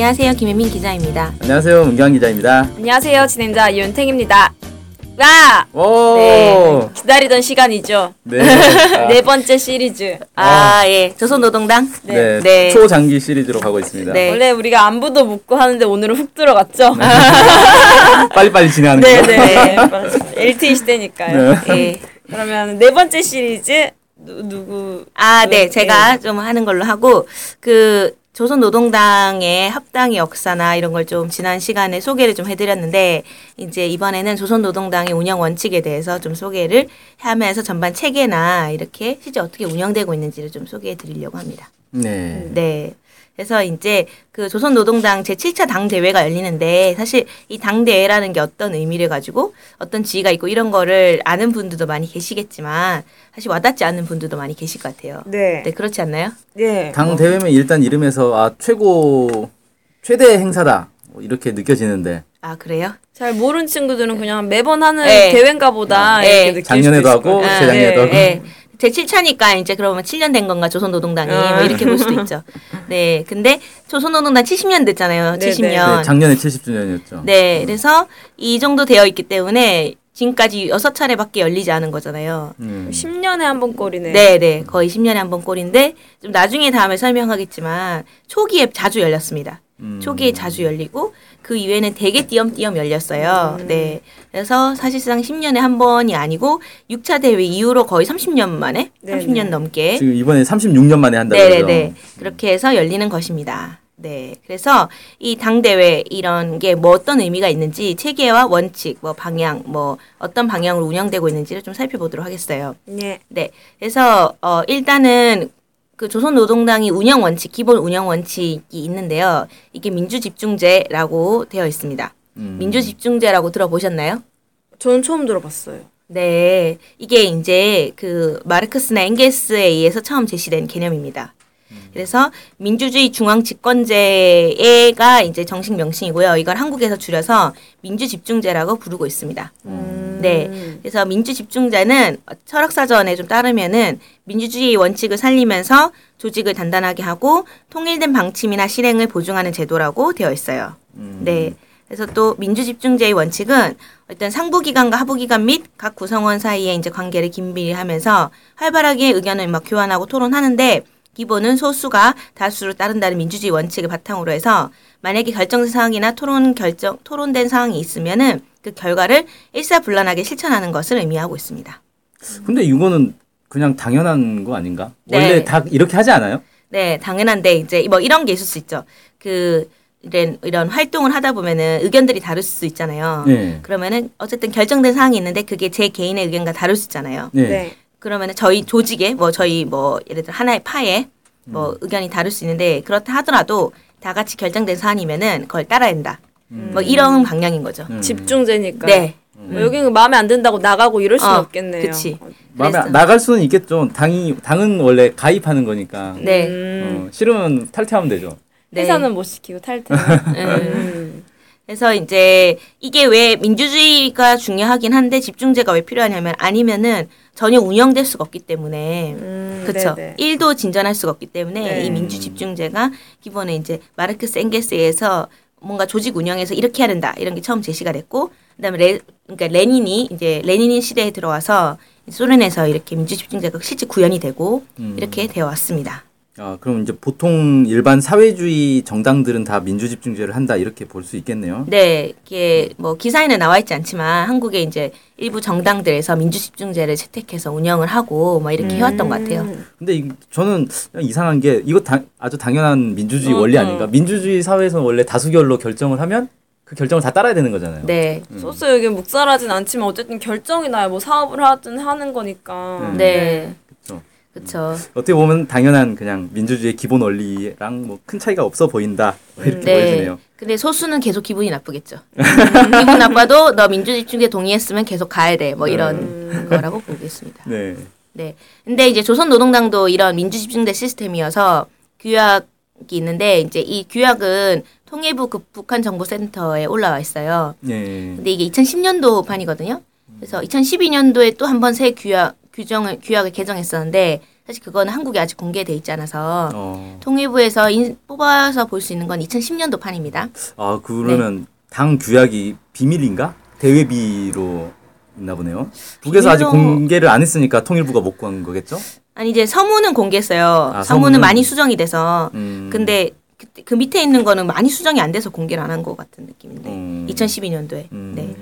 안녕하세요. 김혜민 기자입니다. 안녕하세요. 문경 기자입니다. 안녕하세요. 진행자 윤탱입니다. 와! 오! 네, 기다리던 시간이죠. 네. 아, 네 번째 시리즈. 아, 예. 조선노동당? 네. 네. 초장기 시리즈로 가고 있습니다. 네. 원래 우리가 안부도 묻고 하는데 오늘은 훅 들어갔죠? 빨리빨리 진행하는 네, 거. 네. LTE 시대니까요. 네. 예. 그러면 네 번째 시리즈 누, 누구? 아, 네. 네. 제가 좀 하는 걸로 하고, 그, 조선노동당의 합당의 역사나 이런 걸 좀 지난 시간에 소개를 좀 해드렸는데, 이제 이번에는 조선노동당의 운영 원칙에 대해서 좀 소개를 하면서 전반 체계나 이렇게 실제 어떻게 운영되고 있는지를 좀 소개해 드리려고 합니다. 네. 네. 그래서 이제 그 조선노동당 제7차 당대회가 열리는데 사실 이 당대회라는 게 어떤 의미를 가지고 어떤 지위가 있고 이런 거를 아는 분들도 많이 계시겠지만 사실 와닿지 않는 분들도 많이 계실 것 같아요. 네. 네, 그렇지 않나요? 네. 당 대회면 일단 이름에서 아 최고 최대 행사다 뭐 이렇게 느껴지는데 아, 그래요? 잘 모르는 친구들은 그냥 매번 하는 네. 대회인가 보다 네. 이렇게 느낄 작년에도 수도 있을 하고. 재작년에도 하고 네. 제 7차니까 이제 그러면 7년 된 건가 조선노동당이 아. 뭐 이렇게 볼 수도 있죠. 네. 근데 조선노동당 70년 됐잖아요. 네, 70년. 네, 작년에 70주년이었죠. 네, 그래서 이 정도 되어 있기 때문에 지금까지 여섯 차례밖에 열리지 않은 거잖아요. 음. 10년에 한 번 꼴이네. 네, 네, 거의 10년에 한 번 꼴인데 좀 나중에 다음에 설명하겠지만 초기에 자주 열렸습니다. 음. 초기에 자주 열리고 그 이후에는 되게 띄엄띄엄 열렸어요. 네, 그래서 사실상 10년에 한 번이 아니고 6차 대회 이후로 거의 30년 만에 네, 30년 네. 넘게 지금 이번에 36년 만에 한다고 네네네. 그러죠. 그렇게 해서 열리는 것입니다. 네. 그래서 이 당대회 이런 게 뭐 어떤 의미가 있는지 체계와 원칙, 뭐 방향, 뭐 어떤 방향으로 운영되고 있는지를 좀 살펴보도록 하겠어요. 네. 네. 그래서 어 일단은 그 조선노동당이 운영 원칙, 기본 운영 원칙이 있는데요. 이게 민주집중제라고 되어 있습니다. 음. 민주집중제라고 들어보셨나요? 저는 처음 들어봤어요. 네. 이게 이제 그 마르크스나 엥겔스에 의해서 처음 제시된 개념입니다. 그래서 민주주의 중앙 집권제가 이제 정식 명칭이고요. 이걸 한국에서 줄여서 민주집중제라고 부르고 있습니다. 음. 네. 그래서 민주집중제는 철학사전에 좀 따르면은 민주주의 원칙을 살리면서 조직을 단단하게 하고 통일된 방침이나 실행을 보증하는 제도라고 되어 있어요. 음. 네. 그래서 또 민주집중제의 원칙은 일단 상부기관과 하부기관 및 각 구성원 사이에 이제 관계를 긴밀히 하면서 활발하게 의견을 막 교환하고 토론하는데 기본은 소수가 다수를 따른다는 민주주의 원칙을 바탕으로 해서 만약에 결정된 사항이나 토론 결정 토론된 사항이 있으면은 그 결과를 일사불란하게 실천하는 것을 의미하고 있습니다. 근데 이거는 그냥 당연한 거 아닌가? 네. 원래 다 이렇게 하지 않아요? 네, 당연한데 이제 뭐 이런 게 있을 수 있죠. 그 이런 이런 활동을 하다 보면은 의견들이 다를 수 있잖아요. 네. 그러면은 어쨌든 결정된 사항이 있는데 그게 제 개인의 의견과 다를 수 있잖아요. 네. 네. 그러면은 저희 조직에 뭐 저희 뭐 예를 들어 하나의 파에 뭐 의견이 다를 수 있는데 그렇다 하더라도 다 같이 결정된 사안이면은 그걸 따라야 된다. 뭐 이런 방향인 거죠. 음. 집중제니까. 네. 뭐 여기는 마음에 안 든다고 나가고 이럴 수는 어, 없겠네요. 그치. 마음에 그래서- 나갈 수는 있겠죠. 당이 당은 원래 가입하는 거니까. 네. 음. 어, 싫으면 탈퇴하면 되죠. 네. 회사는 못 시키고 탈퇴. 음. 그래서 이제 이게 왜 민주주의가 중요하긴 한데 집중제가 왜 필요하냐면 아니면은 전혀 운영될 수가 없기 때문에 음, 그렇죠. 일도 진전할 수가 없기 때문에 네. 이 민주 집중제가 기본에 이제 마르크스 엥겔스에서 뭔가 조직 운영에서 이렇게 해야 된다 이런 게 처음 제시가 됐고 그다음에 레 그러니까 레닌이 이제 레닌인 시대에 들어와서 소련에서 이렇게 민주 집중제가 실제 구현이 되고 음. 이렇게 되어 왔습니다. 아, 그럼 이제 보통 일반 사회주의 정당들은 다 민주집중제를 한다 이렇게 볼 수 있겠네요. 네, 이게 뭐 기사에는 나와 있지 않지만 한국의 이제 일부 정당들에서 민주 집중제를 채택해서 운영을 하고 뭐 이렇게 해왔던 것 같아요. 음. 근데 이- 저는 이상한 게 이거 다, 아주 당연한 민주주의 어, 원리 어. 아닌가? 민주주의 사회에서는 원래 다수결로 결정을 하면 그 결정을 다 따라야 되는 거잖아요. 네, 소스 여기 묵살하진 않지만 어쨌든 결정이 나요. 뭐 사업을 하든 하는 거니까. 음. 네, 그렇죠. 어떻게 보면 당연한 그냥 민주주의의 기본 원리랑 뭐 큰 차이가 없어 보인다 뭐 이렇게 네. 보여지네요. 근데 소수는 계속 기분이 나쁘겠죠. 기분 나빠도 너 민주집중제 동의했으면 계속 가야 돼. 뭐 이런 거라고 보겠습니다. 네. 네. 근데 이제 조선노동당도 이런 민주집중제 시스템이어서 규약이 있는데 이제 이 규약은 통일부 그 북한 정보센터에 올라와 있어요. 네. 근데 이게 2010년도 판이거든요. 그래서 2012년도에 또 한 번 새 규약 규정을 규약을 개정했었는데 사실 그거는 한국에 아직 공개돼 있지 않아서 어. 통일부에서 인- 뽑아서 볼 수 있는 건 2010년도 판입니다. 아 그러면 당 규약이 비밀인가? 대외비로 있나 보네요. 북에서 아직 비밀로- 공개를 안 했으니까 통일부가 못 구한 거겠죠? 아니 이제 서문은 공개했어요. 아, 서문은 서문은? 많이 수정이 돼서 음. 근데 그, 그 밑에 있는 거는 많이 수정이 안 돼서 공개를 안 한 것 같은 느낌인데 음. 2012년도에 음. 네.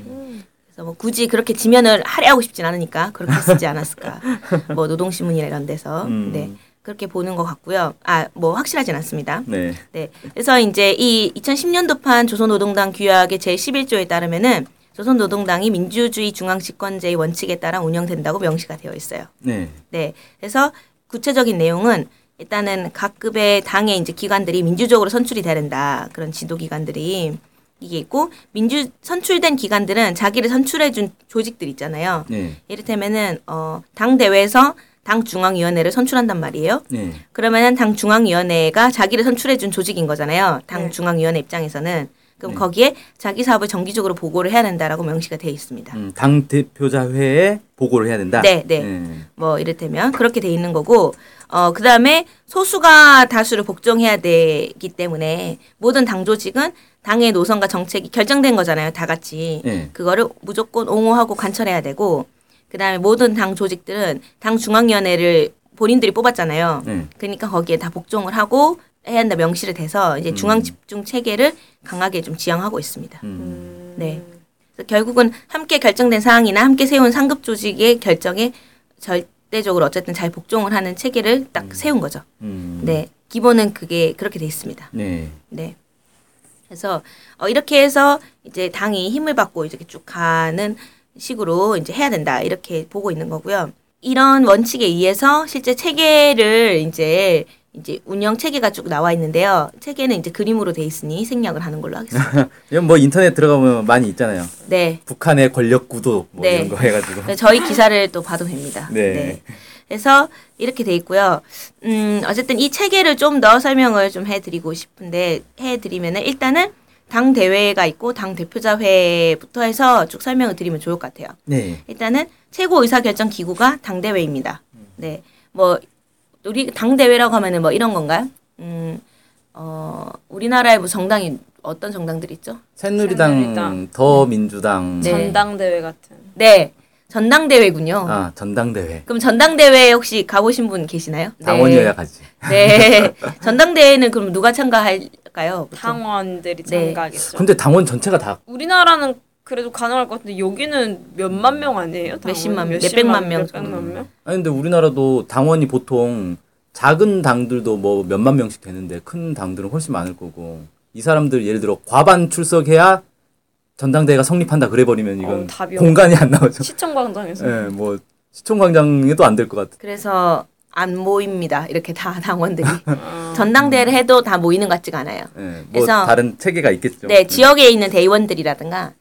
그래서 뭐 굳이 그렇게 지면을 할애하고 싶진 않으니까 그렇게 쓰지 않았을까 뭐 노동신문이나 이런 데서 음. 네 그렇게 보는 것 같고요 아뭐 확실하진 않습니다 네. 네 그래서 이제 이 2010년도판 조선노동당 규약의 제 11조에 따르면은 조선노동당이 민주주의 중앙집권제의 원칙에 따라 운영된다고 명시가 되어 있어요. 네. 네. 그래서 구체적인 내용은 일단은 각 급의 당의 이제 기관들이 민주적으로 선출이 돼야 된다. 그런 지도 기관들이 이게 있고 민주 선출된 기관들은 자기를 선출해 준 조직들 있잖아요. 네. 이를테면은 어 당 대회에서 당 중앙위원회를 선출한단 말이에요. 네. 그러면은 당 중앙위원회가 자기를 선출해 준 조직인 거잖아요. 당 네. 중앙위원회 입장에서는 그럼 네. 거기에 자기 사업을 정기적으로 보고를 해야 된다라고 명시가 되어 있습니다. 음, 당 대표자 회에 보고를 해야 된다. 네, 네. 뭐 이를테면 그렇게 돼 있는 거고 어 그다음에 소수가 다수를 복종해야 되기 때문에 모든 당 조직은 당의 노선과 정책이 결정된 거잖아요 다 같이 네. 그거를 무조건 옹호하고 관철해야 되고 그다음에 모든 당 조직들은 당 중앙위원회를 본인들이 뽑았잖아요 네. 그러니까 거기에 다 복종을 하고 해야 한다 명시를 돼서 이제 중앙 집중 체계를 강하게 좀 지향하고 있습니다. 음. 네. 그래서 결국은 함께 결정된 사항이나 함께 세운 상급 조직의 결정에 절대적으로 어쨌든 잘 복종을 하는 체계를 딱 세운 거죠. 음. 네. 기본은 그게 그렇게 돼 있습니다. 네. 네. 그래서 어, 이렇게 해서 이제 당이 힘을 받고 이렇게 쭉 가는 식으로 이제 해야 된다 이렇게 보고 있는 거고요. 이런 원칙에 의해서 실제 체계를 이제 이제 운영 체계가 쭉 나와 있는데요. 체계는 이제 그림으로 돼 있으니 생략을 하는 걸로 하겠습니다. 이건 뭐 인터넷 들어가면 많이 있잖아요. 네. 북한의 권력 구도 뭐 네. 이런 거 해가지고. 네, 저희 기사를 또 봐도 됩니다. 네. 그래서 이렇게 돼 있고요. 음, 어쨌든 이 체계를 좀 더 설명을 좀 해드리고 싶은데 해드리면은 일단은 당 대회가 있고 당 대표자회부터 해서 쭉 설명을 드리면 좋을 것 같아요. 네. 일단은 최고 의사결정 기구가 당 대회입니다. 네, 뭐 우리 당 대회라고 하면은 뭐 이런 건가요? 음, 어, 우리나라의 뭐 정당이 어떤 정당들이 있죠? 새누리당, 새누리당. 더민주당, 네. 전당대회 같은. 네, 전당대회군요. 아 전당대회. 그럼 전당대회 혹시 가보신 분 계시나요? 당원이어야 가지. 네. 전당대회는 그럼 누가 참가할까요? 보통? 당원들이 네. 참가하겠죠. 근데 당원 전체가 다 우리나라는 그래도 가능할 것 같은데 여기는 몇만 명 아니에요? 당원? 몇십만 명, 몇백만 명 몇백만 명? 아니 근데 우리나라도 당원이 보통 작은 당들도 뭐 몇만 명씩 되는데 큰 당들은 훨씬 많을 거고 이 사람들 예를 들어 과반 출석해야 전당대회가 성립한다 그래 버리면 이건 어, 답이 공간이 안 나오죠. 시청광장에서 예, 뭐 시청광장에도 안 될 것 같아. 그래서 안 모입니다. 이렇게 다 당원들이. 아. 전당대회를 해도 다 모이는 것 같지가 않아요. 예, 뭐 그래서- 다른 체계가 있겠죠. 네, 지역에 있는 대의원들이라든가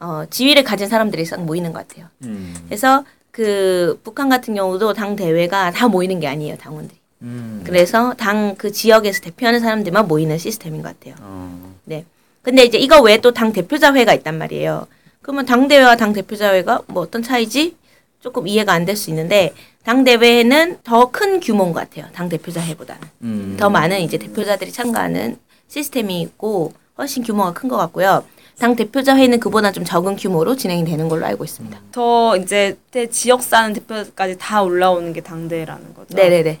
어, 지위를 가진 사람들이 싹 모이는 것 같아요. 음, 그래서 그 북한 같은 경우도 당 대회가 다 모이는 게 아니에요, 당원들이. 음, 그래서 당 그 지역에서 대표하는 사람들만 모이는 시스템인 것 같아요. 어, 네. 근데 이제 이거 외에 또 당 대표자회가 있단 말이에요. 그러면 당 대회와 당 대표자회가 뭐 어떤 차이지? 조금 이해가 안 될 수 있는데 당 대회는 더 큰 규모인 것 같아요. 당 대표자회보다는 음, 더 많은 이제 대표자들이 참가하는 시스템이 있고 훨씬 규모가 큰 것 같고요. 당 대표자회는 그보다 좀 적은 규모로 진행이 되는 걸로 알고 있습니다. 더 이제 대 지역 사는 대표까지 다 올라오는 게 당대회라는 거죠. 네네네.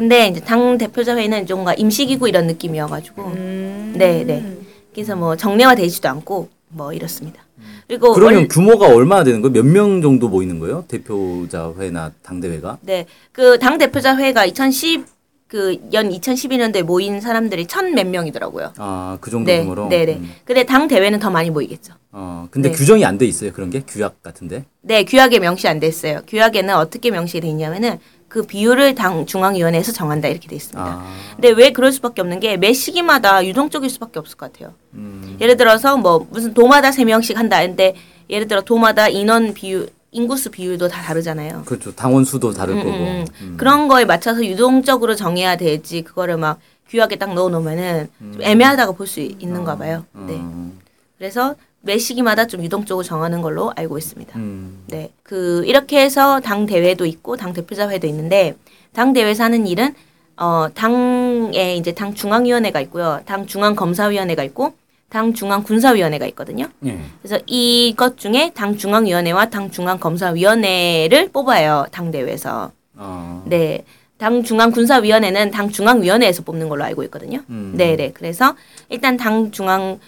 근데 이제 당 대표자 회의는 좀 뭔가 임시기구 이런 느낌이어가지고 음. 네, 네. 그래서 뭐 정례화 되지도 않고 뭐 이렇습니다. 그리고 그러면 원- 규모가 얼마나 되는 거예요? 몇 명 정도 모이는 거예요? 대표자 회나 당 대회가? 네, 그 당 대표자 회가 2010 그연 2012년도에 모인 사람들이 천 몇 명이더라고요. 아, 그 정도 네, 규모로. 네, 네. 음. 근데 당 대회는 더 많이 모이겠죠. 어, 근데 네. 규정이 안 돼 있어요. 그런 게 규약 같은데. 네, 규약에 명시 안 됐어요. 규약에는 어떻게 명시돼 있냐면은 그 비율을 당 중앙위원회에서 정한다 이렇게 돼 있습니다. 아. 근데 왜 그럴 수밖에 없는 게 매 시기마다 유동적일 수밖에 없을 것 같아요. 음. 예를 들어서 뭐 무슨 도마다 세 명씩 한다 했는데 예를 들어 도마다 인원 비율 인구수 비율도 다 다르잖아요. 그렇죠. 당원 수도 다를 음, 거고. 음, 음. 음. 그런 거에 맞춰서 유동적으로 정해야 되지 그거를 막 규약에 딱 넣어 놓으면은 좀 애매하다고 볼 수 있는가 봐요. 네. 음. 그래서 매 시기마다 좀 유동적으로 정하는 걸로 알고 있습니다. 음. 네. 그 이렇게 해서 당 대회도 있고 당 대표자회도 있는데 당 대회에서 하는 일은 어 당에 이제 당 중앙위원회가 있고요. 당 중앙 검사위원회가 있고 당 중앙 군사위원회가 있거든요. 예. 그래서 이것 중에 당 중앙위원회와 당 중앙 검사위원회를 뽑아요. 당 대회에서. 어. 네. 당 중앙군사위원회는 당 중앙위원회에서 뽑는 걸로 알고 있거든요. 음. 네, 네. 그래서 일단 당 중앙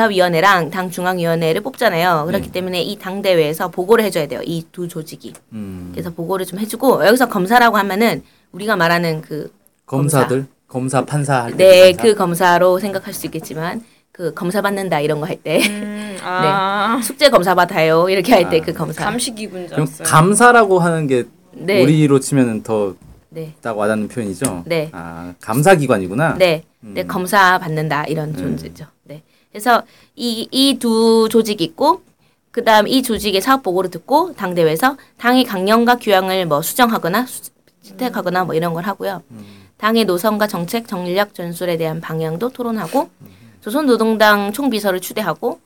검사위원회랑 당 중앙위원회를 뽑잖아요. 그렇기 네. 때문에 이 당 대회에서 보고를 해줘야 돼요. 이 두 조직이. 음. 그래서 보고를 좀 해주고 여기서 검사라고 하면은 우리가 말하는 그 검사들, 검사, 판사 할 때. 네, 검사? 그 검사로 생각할 수 있겠지만 그 검사 받는다 이런 거 할때 음, 아. 숙제 검사 받아요 이렇게 할 때그 검사. 감시기군 줄 그럼 알았어요. 감사라고 하는 게 네. 우리로 치면은 더 네. 딱 와닿는 표현이죠. 네. 아, 감사기관이구나. 네, 네 음. 검사 받는다 이런 존재죠. 네, 그래서 이 이 두 조직이 있고 그다음 이 조직의 사업 보고를 듣고 당 대회에서 당의 강령과 규양을 뭐 수정하거나 수- 채택하거나 뭐 이런 걸 하고요. 당의 노선과 정책, 전략 전술에 대한 방향도 토론하고 조선노동당 총비서를 추대하고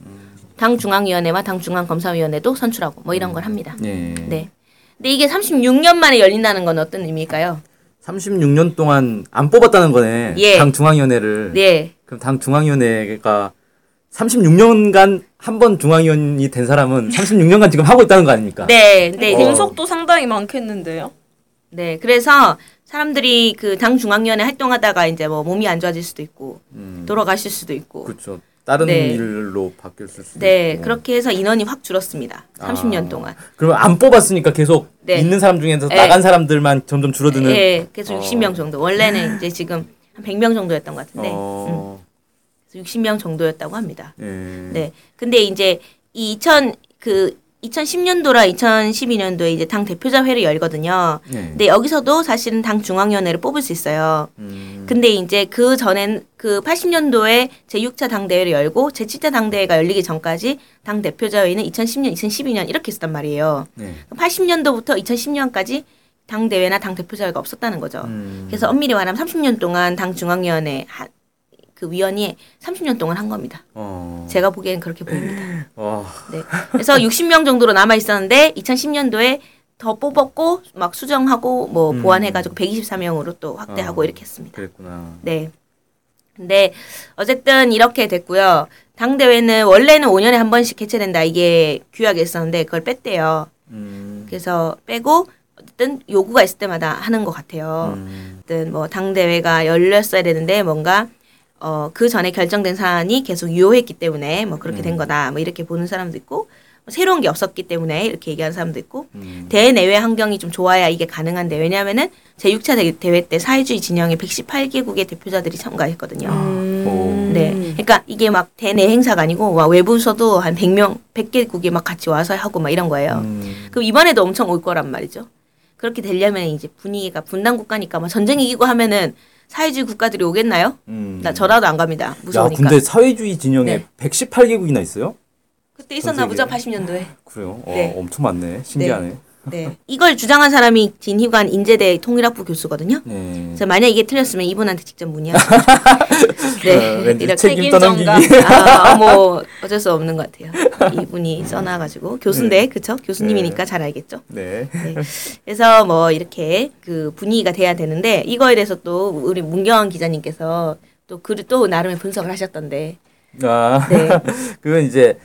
당 중앙위원회와 당 중앙검사위원회도 선출하고 뭐 이런 걸 합니다. 예. 네. 근데 이게 36년 만에 열린다는 건 어떤 의미일까요? 36년 동안 안 뽑았다는 거네. 예. 당 중앙위원회를. 네. 그럼 당 중앙위원회가 36년간 한 번 중앙위원이 된 사람은 36년간 지금 하고 있다는 거 아닙니까? 네. 네. 어. 공석도 상당히 많겠는데요. 네, 그래서 사람들이 그 당 중앙위원회 활동하다가 이제 뭐 몸이 안 좋아질 수도 있고 음, 돌아가실 수도 있고. 그렇죠. 다른 네. 일로 바뀌었을 수도 네, 있고. 그렇게 해서 인원이 확 줄었습니다. 30년 아. 동안. 그러면 안 뽑았으니까 계속 네. 있는 사람 중에서 네. 나간 사람들만 점점 줄어드는. 예, 그래서 어. 60명 정도. 원래는 이제 지금 한 100명 정도였던 것 같은데. 음, 어, 그래서 60명 정도였다고 합니다. 예. 네. 근데 이제 이 2000, 그 2010년도라 2012년도에 이제 당 대표자 회를 열거든요. 예. 근데 여기서도 사실은 당 중앙위원회를 뽑을 수 있어요. 음, 근데 이제 그 전엔 그 80년도에 제6차 당대회를 열고 제7차 당대회가 열리기 전까지 당 대표자 회는 2010년, 2012년 이렇게 있었단 말이에요. 네. 80년도부터 2010년까지 당 대회나 당 대표자회가 없었다는 거죠. 음. 그래서 엄밀히 말하면 30년 동안 당 중앙위원회 하, 그 위원이 30년 동안 한 겁니다. 어. 제가 보기엔 그렇게 보입니다. 와. 네. 그래서 60명 정도로 남아 있었는데 2010년도에 더 뽑았고 막 수정하고 뭐 음. 보완해가지고 124명으로 또 확대하고 어. 이렇게 했습니다. 그랬구나. 네. 근데 어쨌든 이렇게 됐고요. 당 대회는 원래는 5년에 한 번씩 개최된다 이게 규약에 있었는데 그걸 뺐대요. 음. 그래서 빼고 어쨌든 요구가 있을 때마다 하는 것 같아요. 음. 어쨌든 뭐 당 대회가 열렸어야 되는데 뭔가 어 그 전에 결정된 사안이 계속 유효했기 때문에 뭐 그렇게 음. 된 거다. 뭐 이렇게 보는 사람도 있고 뭐 새로운 게 없었기 때문에 이렇게 얘기하는 사람도 있고 음. 대내외 환경이 좀 좋아야 이게 가능한데 왜냐하면은 제 6차 대- 대회 때 사회주의 진영의 118개국의 대표자들이 참가했거든요. 음. 오. 네. 그러니까 이게 막 대내 행사가 아니고 막 외부서도 한 100명, 100개국이 막 같이 와서 하고 막 이런 거예요. 음. 그럼 이번에도 엄청 올 거란 말이죠. 그렇게 되려면 이제 분위기가 분단 국가니까 막 전쟁 이기고 하면은 사회주의 국가들이 오겠나요? 음. 나 저라도 안 갑니다. 야, 무서우니까. 근데 사회주의 진영에 네. 118개국이나 있어요? 그때 있었나 전 보죠, 세계에. 80년도에. 그래요? 어, 네. 엄청 많네. 신기하네. 네. 이걸 주장한 사람이 진희관 인제대 통일학부 교수거든요. 네. 그래서 만약 이게 틀렸으면 이분한테 직접 문의하시죠. 네. 어, 왠지 이렇게 책임 책임 떠넘기기. 아, 뭐 어쩔 수 없는 것 같아요. 이분이 써놔가지고 교수인데 그쵸? 교수님이니까 잘 알겠죠. 네. 네. 그래서 뭐 이렇게 그 분위기가 돼야 되는데 이거에 대해서 또 우리 문경환 기자님께서 또 글을 또 나름의 분석을 하셨던데. 아, 네. 그건 이제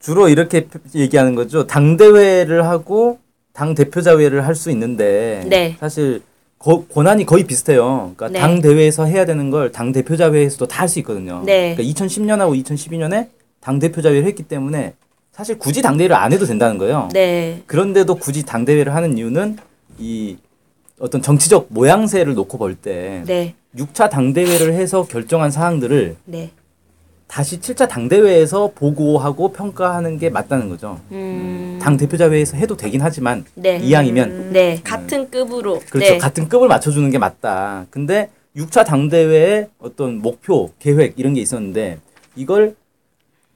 주로 이렇게 얘기하는 거죠. 당대회를 하고 당 대표자회를 할 수 있는데 네. 사실 거- 권한이 거의 비슷해요. 그러니까 네. 당 대회에서 해야 되는 걸 당 대표자회에서도 다 할 수 있거든요. 네. 그러니까 2010년하고 2012년에 당 대표자회를 했기 때문에 사실 굳이 당 대회를 안 해도 된다는 거예요. 네. 그런데도 굳이 당 대회를 하는 이유는 이 어떤 정치적 모양새를 놓고 볼때 네. 6차 당 대회를 해서 결정한 사항들을 네. 다시 7차 당 대회에서 보고하고 평가하는 게 맞다는 거죠. 음. 당 대표자회에서 해도 되긴 하지만 네. 이왕이면 네. 같은 급으로 그렇죠. 네. 같은 급을 맞춰주는 게 맞다. 근데 6차 당대회의 어떤 목표, 계획 이런 게 있었는데 이걸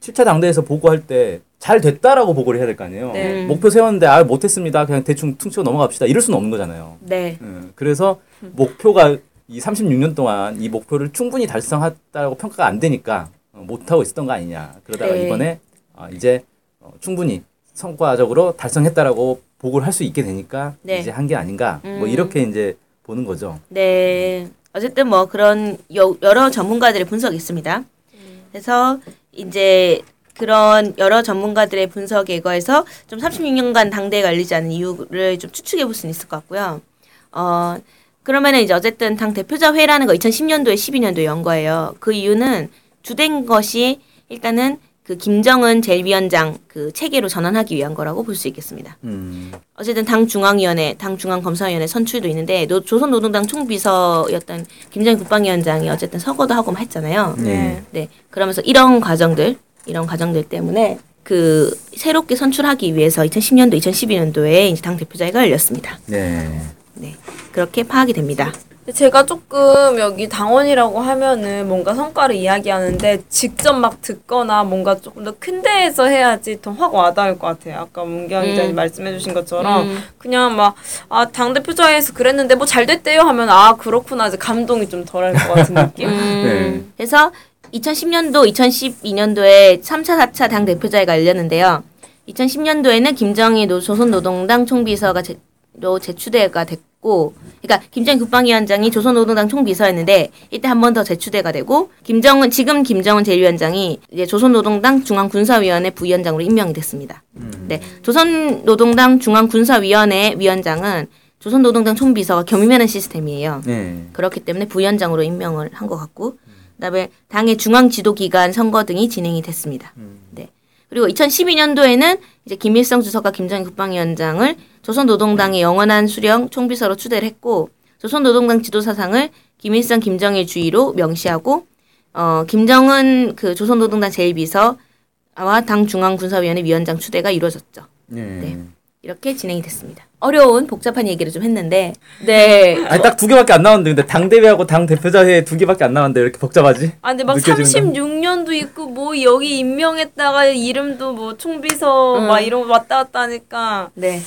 7차 당대회에서 보고할 때 잘 됐다라고 보고를 해야 될 거 아니에요. 네. 음. 목표 세웠는데 아 못했습니다. 그냥 대충 퉁치고 넘어갑시다. 이럴 수는 없는 거잖아요. 네. 음, 그래서 목표가 이 36년 동안 이 목표를 충분히 달성했다고 평가가 안 되니까 어, 못하고 있었던 거 아니냐. 그러다가 네. 이번에 어, 이제 어, 충분히 성과적으로 달성했다라고 보고를 할 수 있게 되니까 네. 이제 한 게 아닌가. 뭐 음. 이렇게 이제 보는 거죠. 네. 어쨌든 뭐 그런 여, 여러 전문가들의 분석이 있습니다. 그래서 이제 그런 여러 전문가들의 분석에 의거해서 좀 36년간 당대가 열리지 않은 이유를 좀 추측해 볼 수는 있을 것 같고요. 어, 그러면은 이제 어쨌든 당 대표자 회라는 거 2010년도에 12년도에 연 거예요. 그 이유는 주된 것이 일단은 그 김정은 제1위원장 그 체계로 전환하기 위한 거라고 볼 수 있겠습니다. 음. 어쨌든 당 중앙위원회, 당 중앙검사위원회 선출도 있는데 노, 조선노동당 총비서였던 김정일 국방위원장이 어쨌든 서거도 하고 막 했잖아요. 네. 네, 그러면서 이런 과정들, 이런 과정들 때문에 그 새롭게 선출하기 위해서 2010년도, 2012년도에 이제 당 대표자회가 열렸습니다. 네. 네, 그렇게 파악이 됩니다. 제가 조금 여기 당원이라고 하면은 뭔가 성과를 이야기하는데 직접 막 듣거나 뭔가 조금 더 큰 데에서 해야지 더 확 와닿을 것 같아요. 아까 문경 기자님 음. 말씀해주신 것처럼 음. 그냥 막 아 당대표자에서 그랬는데 뭐 잘 됐대요 하면 아 그렇구나 이제 감동이 좀 덜할 것 같은 느낌. 네. 그래서 2010년도, 2012년도에 3차, 4차 당 대표자회가 열렸는데요. 2010년도에는 김정희 노, 조선노동당 총비서가 제, 로 재추대가 됐고, 그러니까 김정희 국방위원장이 조선노동당 총비서였는데 이때 한 번 더 재추대가 되고 김정은 지금 김정은 제1위원장이 이제 조선노동당 중앙군사위원회 부위원장으로 임명이 됐습니다. 네, 조선노동당 중앙군사위원회 위원장은 조선노동당 총비서가 겸임하는 시스템이에요. 네. 그렇기 때문에 부위원장으로 임명을 한 것 같고 그다음에 당의 중앙 지도 기관 선거 등이 진행이 됐습니다. 네. 그리고 2012년도에는 이제 김일성 주석과 김정일 국방위원장을 조선노동당의 영원한 수령 총비서로 추대를 했고 조선노동당 지도사상을 김일성 김정일 주의로 명시하고 어 김정은 그 조선노동당 제1비서와 당 중앙군사위원회 위원장 추대가 이루어졌죠. 네. 네. 이렇게 진행이 됐습니다. 어려운 복잡한 얘기를 좀 했는데 네. 아니 딱 두 개밖에 안 나왔는데 근데 당 대회하고 당 대표자회 두 개밖에 안 나왔는데 왜 이렇게 복잡하지? 아 근데 막 느껴지는 36년도 있고 뭐 여기 임명했다가 이름도 뭐 총비서 음. 막 이런 거 왔다 갔다 하니까 네.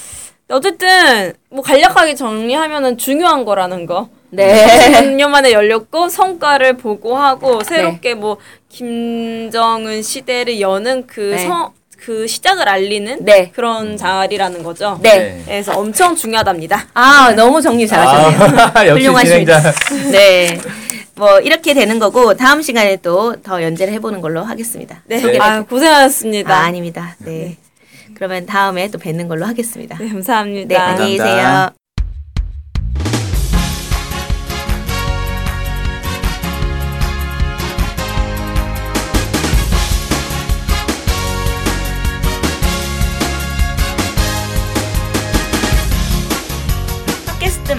어쨌든 뭐 간략하게 정리하면은 중요한 거라는 거. 네. 3년 만에 열렸고 성과를 보고하고 새롭게 뭐 김정은 시대를 여는 그 네. 성, 그 시작을 알리는 네. 그런 자리라는 거죠. 네. 그래서 엄청 중요하답니다. 아, 너무 정리 잘하셨네요. 아, 역시 훌륭하십니다. 진행자. 네. 뭐 이렇게 되는 거고 다음 시간에 또 더 연재를 해보는 걸로 하겠습니다. 네. 소개를 아, 고생하셨습니다. 아, 아닙니다. 네. 그러면 다음에 또 뵙는 걸로 하겠습니다. 네, 감사합니다. 네, 안녕히 계세요. 감사합니다.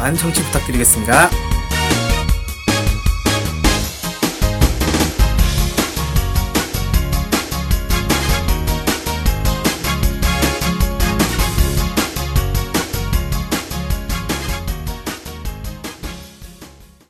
많은 청취 부탁드리겠습니다.